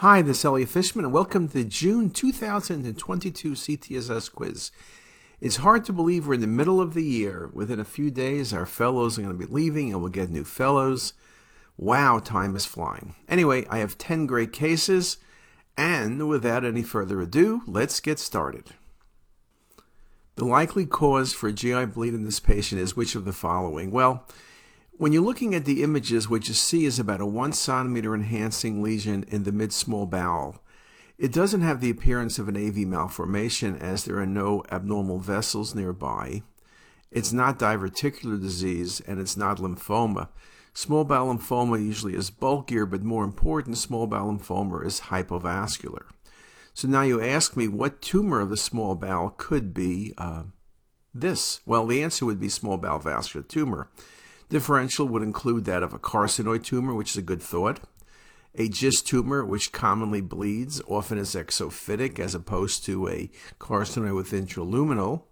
Hi, this is Elliot Fishman, and welcome to the June 2022 CTisus quiz. It's hard to believe we're in the middle of the year. Within a few days, our fellows are going to be leaving and we'll get new fellows. Wow, time is flying. Anyway, I have 10 great cases, and without any further ado, let's get started. The likely cause for GI bleed in this patient is which of the following? Well, when you're looking at the images, what you see is about a one centimeter enhancing lesion in the mid-small bowel. It doesn't have the appearance of an AV malformation as there are no abnormal vessels nearby. It's not diverticular disease and it's not lymphoma. Small bowel lymphoma usually is bulkier, but more important, small bowel lymphoma is hypovascular. So now you ask me what tumor of the small bowel could be uh, this? Well, the answer would be small bowel vascular tumor. Differential would include that of a carcinoid tumor, which is a good thought, a GIST tumor, which commonly bleeds, often is exophytic as opposed to a carcinoid with intraluminal.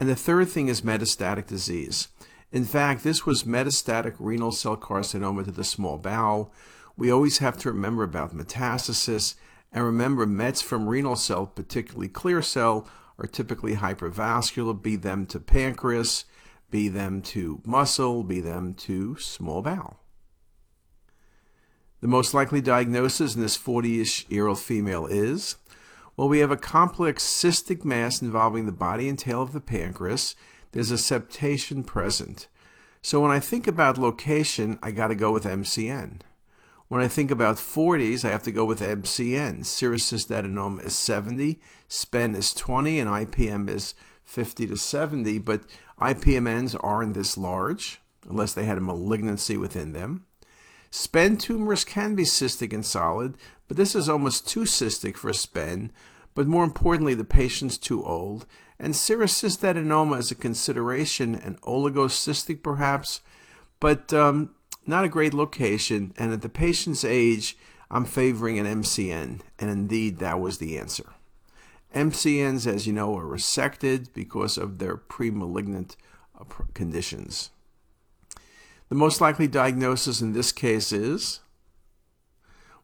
And the third thing is metastatic disease. In fact, this was metastatic renal cell carcinoma to the small bowel. We always have to remember about metastasis and remember mets from renal cell, particularly clear cell, are typically hypervascular, be them to pancreas, be them to muscle, be them to small bowel. The most likely diagnosis in this 40 ish year old female is well, we have a complex cystic mass involving the body and tail of the pancreas. There's a septation present. So when I think about location, I got to go with MCN. When I think about 40s, I have to go with MCN. Serous cystadenoma is 70, SPEN is 20, and IPM is 50 to 70, but IPMNs aren't this large unless they had a malignancy within them. SPEN tumors can be cystic and solid, but this is almost too cystic for SPEN, but more importantly, the patient's too old. And serous cystadenoma is a consideration, and oligocystic perhaps, but um, not a great location. And at the patient's age, I'm favoring an MCN, and indeed that was the answer. MCNs, as you know, are resected because of their premalignant conditions. The most likely diagnosis in this case is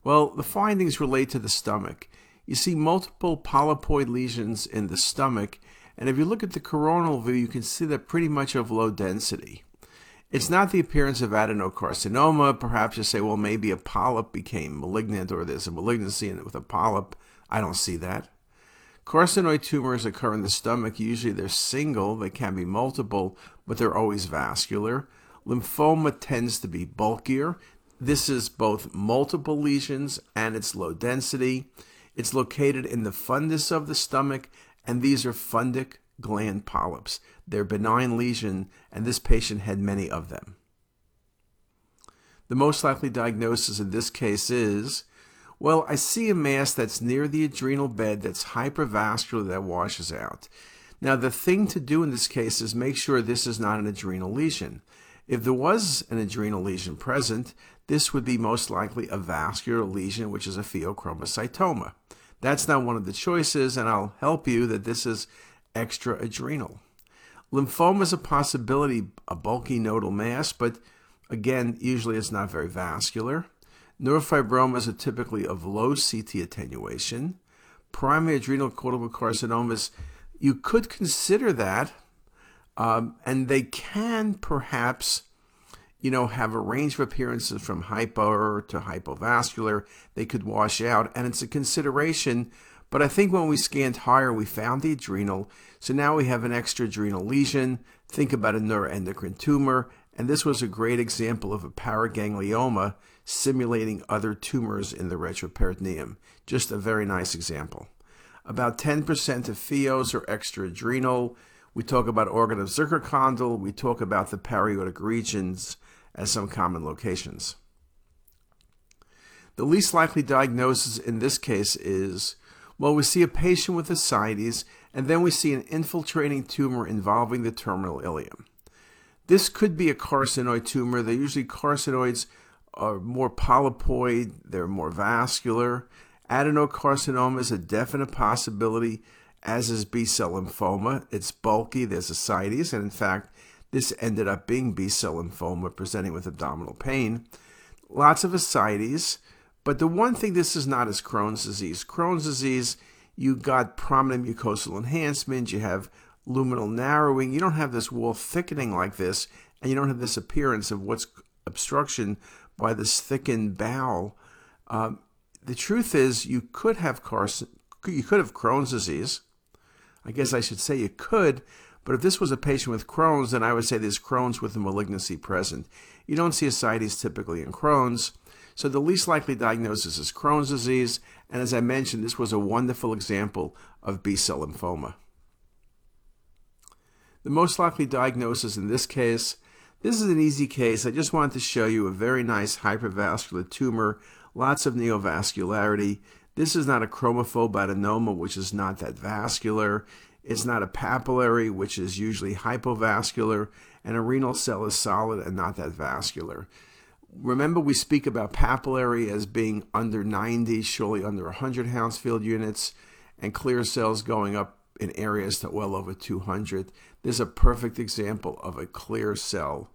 well, the findings relate to the stomach. You see multiple polypoid lesions in the stomach, and if you look at the coronal view, you can see that pretty much of low density. It's not the appearance of adenocarcinoma. Perhaps you say, well, maybe a polyp became malignant or there's a malignancy with a polyp. I don't see that. Carcinoid tumors occur in the stomach. Usually they're single, they can be multiple, but they're always vascular. Lymphoma tends to be bulkier. This is both multiple lesions and it's low density. It's located in the fundus of the stomach, and these are fundic gland polyps. They're benign lesion, and this patient had many of them. The most likely diagnosis in this case is well, I see a mass that's near the adrenal bed that's hypervascular that washes out. Now, the thing to do in this case is make sure this is not an adrenal lesion. If there was an adrenal lesion present, this would be most likely a vascular lesion, which is a pheochromocytoma. That's not one of the choices, and I'll help you that this is extra adrenal. Lymphoma is a possibility, a bulky nodal mass, but again, usually it's not very vascular. Neurofibromas are typically of low CT attenuation. Primary adrenal cortical carcinomas, you could consider that, um, and they can perhaps, you know, have a range of appearances from hypo to hypovascular. They could wash out, and it's a consideration. But I think when we scanned higher, we found the adrenal. So now we have an extra adrenal lesion. Think about a neuroendocrine tumor. And this was a great example of a paraganglioma simulating other tumors in the retroperitoneum. Just a very nice example. About 10% of pheos are extraadrenal. We talk about organ of Zuckerkandl. We talk about the paraortic regions as some common locations. The least likely diagnosis in this case is well, we see a patient with ascites, and then we see an infiltrating tumor involving the terminal ileum. This could be a carcinoid tumor. They're usually carcinoids are more polypoid, they're more vascular. Adenocarcinoma is a definite possibility, as is B cell lymphoma. It's bulky, there's ascites, and in fact, this ended up being B cell lymphoma presenting with abdominal pain. Lots of ascites, But the one thing this is not is Crohn's disease. Crohn's disease, you got prominent mucosal enhancement, you have luminal narrowing, you don't have this wall thickening like this, and you don't have this appearance of what's obstruction by this thickened bowel. Um, the truth is, you could have carcin- you could have Crohn's disease. I guess I should say you could, but if this was a patient with Crohn's, then I would say there's Crohn's with a malignancy present. You don't see ascites typically in Crohn's. So the least likely diagnosis is Crohn's disease, and as I mentioned, this was a wonderful example of B-cell lymphoma. The most likely diagnosis in this case, this is an easy case. I just wanted to show you a very nice hypervascular tumor, lots of neovascularity. This is not a chromophobe adenoma, which is not that vascular. It's not a papillary, which is usually hypovascular, and a renal cell is solid and not that vascular. Remember, we speak about papillary as being under 90, surely under 100 Hounsfield units, and clear cells going up in areas that well over 200. This is a perfect example of a clear cell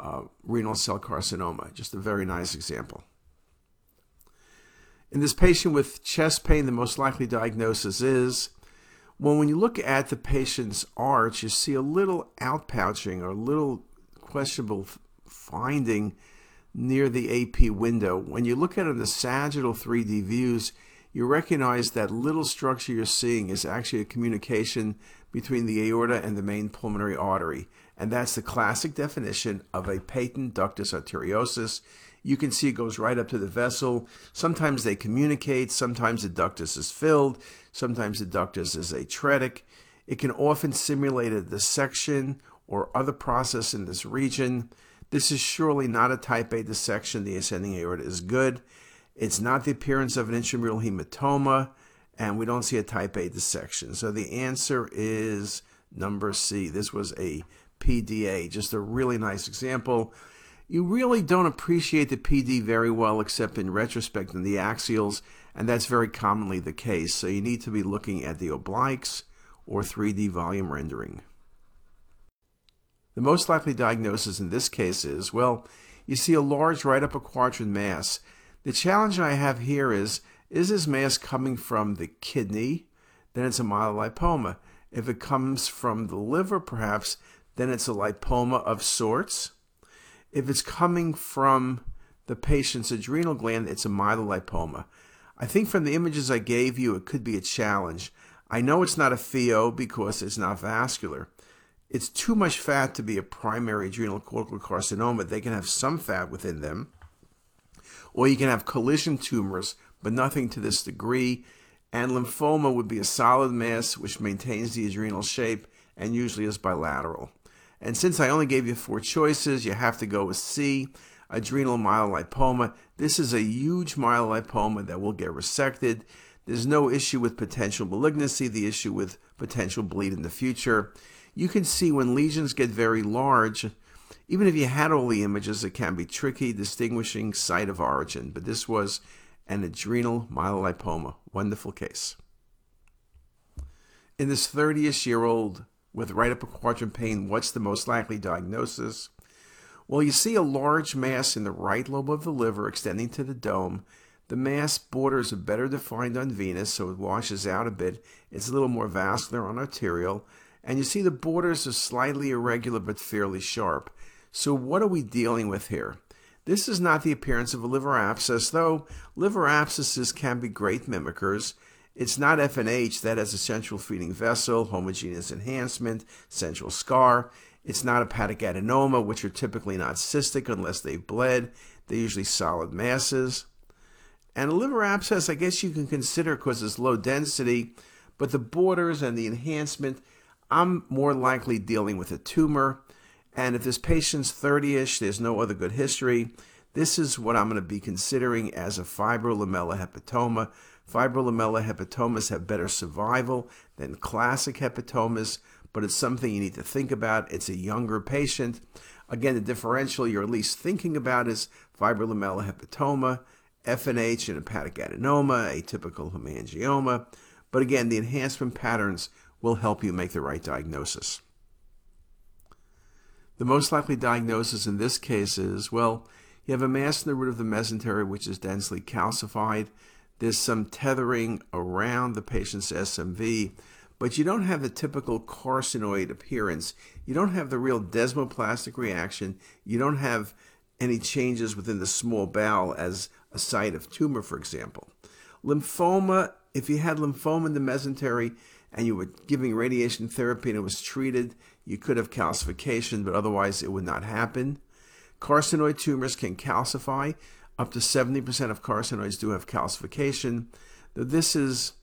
uh, renal cell carcinoma. Just a very nice example. In this patient with chest pain, the most likely diagnosis is well, when you look at the patient's arch, you see a little outpouching or a little questionable finding near the AP window. When you look at it in the sagittal 3D views, you recognize that little structure you're seeing is actually a communication between the aorta and the main pulmonary artery. And that's the classic definition of a patent ductus arteriosus. You can see it goes right up to the vessel. Sometimes they communicate, sometimes the ductus is filled, sometimes the ductus is atretic. It can often simulate a dissection or other process in this region. This is surely not a type A dissection. The ascending aorta is good. It's not the appearance of an intramural hematoma, and we don't see a type A dissection. So the answer is number C. This was a PDA, just a really nice example you really don't appreciate the PD very well except in retrospect in the axials, and that's very commonly the case. So you need to be looking at the obliques or 3D volume rendering. The most likely diagnosis in this case is, well, you see a large right upper quadrant mass. The challenge I have here is, is this mass coming from the kidney? Then it's a myelolipoma. If it comes from the liver, perhaps, then it's a lipoma of sorts. If it's coming from the patient's adrenal gland, it's a myelolipoma. I think from the images I gave you, it could be a challenge. I know it's not a pheo because it's not vascular. It's too much fat to be a primary adrenal cortical carcinoma. They can have some fat within them. Or you can have collision tumors, but nothing to this degree. And lymphoma would be a solid mass which maintains the adrenal shape and usually is bilateral. And since I only gave you four choices, you have to go with C, adrenal myelolipoma. This is a huge myelolipoma that will get resected. There's no issue with potential malignancy, the issue with potential bleed in the future. You can see when lesions get very large, even if you had all the images, it can be tricky distinguishing site of origin. But this was an adrenal myelolipoma. Wonderful case. In this 30ish year old with right upper quadrant pain, what's the most likely diagnosis? Well, you see a large mass in the right lobe of the liver extending to the dome. The mass borders are better defined on venous, so it washes out a bit. It's a little more vascular on arterial. And you see the borders are slightly irregular but fairly sharp. So what are we dealing with here? This is not the appearance of a liver abscess, though liver abscesses can be great mimickers. It's not FNH that has a central feeding vessel, homogeneous enhancement, central scar. It's not hepatic adenoma, which are typically not cystic unless they've bled. They're usually solid masses. And a liver abscess, I guess you can consider because it's low density, but the borders and the enhancement, I'm more likely dealing with a tumor. And if this patient's 30 ish, there's no other good history, this is what I'm going to be considering as a fibrolamellar hepatoma Fibrolamellar hepatomas have better survival than classic hepatomas, but it's something you need to think about. It's a younger patient. Again, the differential you're at least thinking about is fibrolamellar hepatoma, FNH and hepatic adenoma, atypical hemangioma. But again, the enhancement patterns will help you make the right diagnosis. The most likely diagnosis in this case is well, You have a mass in the root of the mesentery which is densely calcified. There's some tethering around the patient's SMV, but you don't have the typical carcinoid appearance. You don't have the real desmoplastic reaction. You don't have any changes within the small bowel as a site of tumor, for example. Lymphoma, if you had lymphoma in the mesentery and you were giving radiation therapy and it was treated, you could have calcification, but otherwise it would not happen. Carcinoid tumors can calcify. Up to 70% of carcinoids do have calcification. This is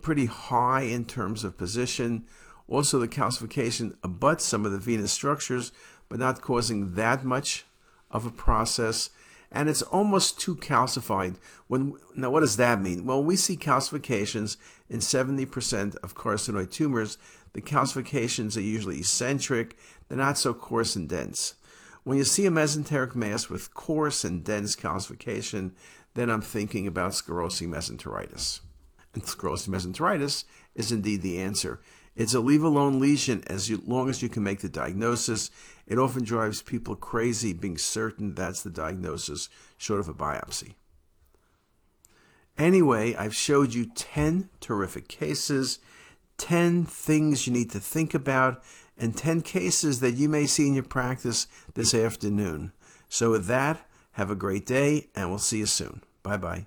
pretty high in terms of position. Also, the calcification abuts some of the venous structures, but not causing that much of a process. And it's almost too calcified. When now, what does that mean? Well, we see calcifications in 70% of carcinoid tumors. The calcifications are usually eccentric; they're not so coarse and dense. When you see a mesenteric mass with coarse and dense calcification, then I'm thinking about sclerosing mesenteritis. And sclerosing mesenteritis is indeed the answer. It's a leave alone lesion as long as you can make the diagnosis. It often drives people crazy being certain that's the diagnosis, short of a biopsy. Anyway, I've showed you 10 terrific cases, 10 things you need to think about, and 10 cases that you may see in your practice this afternoon. So, with that, have a great day, and we'll see you soon. Bye bye.